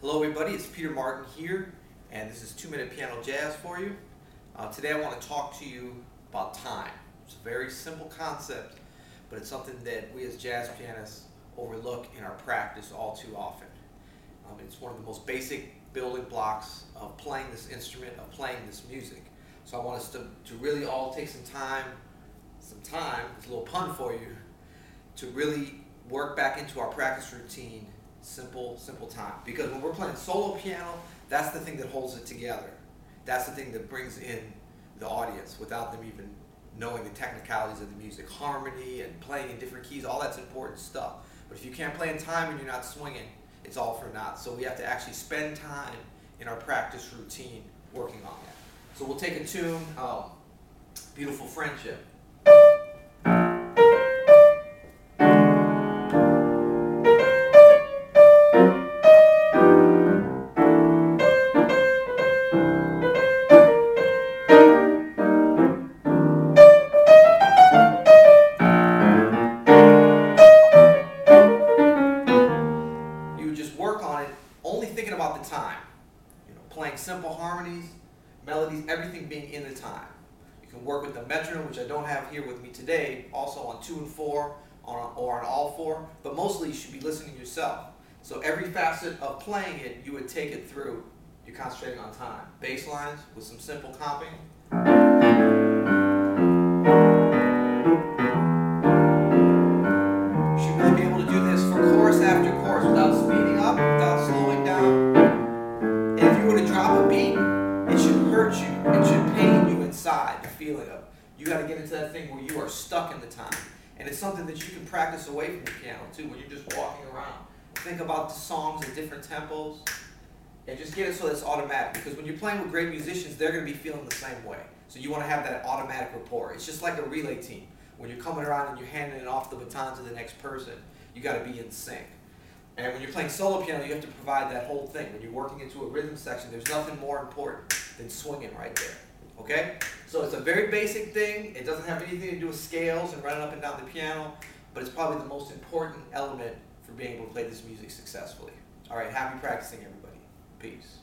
Hello everybody, it's Peter Martin here, and this is Two Minute Piano Jazz for you. Uh, today I want to talk to you about time. It's a very simple concept, but it's something that we as jazz pianists overlook in our practice all too often. Um, it's one of the most basic building blocks of playing this instrument, of playing this music. So I want us to, to really all take some time, some time, it's a little pun for you, to really work back into our practice routine simple, simple time. Because when we're playing solo piano, that's the thing that holds it together. That's the thing that brings in the audience without them even knowing the technicalities of the music. Harmony and playing in different keys, all that's important stuff. But if you can't play in time and you're not swinging, it's all for naught. So we have to actually spend time in our practice routine working on that. So we'll take a tune, um, Beautiful Friendship. About the time. You know, playing simple harmonies, melodies, everything being in the time. You can work with the metronome, which I don't have here with me today, also on two and four on, or on all four, but mostly you should be listening yourself. So every facet of playing it, you would take it through. You're concentrating on time. Bass lines with some simple comping. Feeling of you got to get into that thing where you are stuck in the time. And it's something that you can practice away from the piano too when you're just walking around. Think about the songs at different tempos and just get it so it's automatic. Because when you're playing with great musicians, they're going to be feeling the same way. So you want to have that automatic rapport. It's just like a relay team. When you're coming around and you're handing it off the baton to the next person, you got to be in sync. And when you're playing solo piano, you have to provide that whole thing. When you're working into a rhythm section, there's nothing more important than swinging right there. Okay? So it's a very basic thing. It doesn't have anything to do with scales and running up and down the piano, but it's probably the most important element for being able to play this music successfully. All right, happy practicing, everybody. Peace.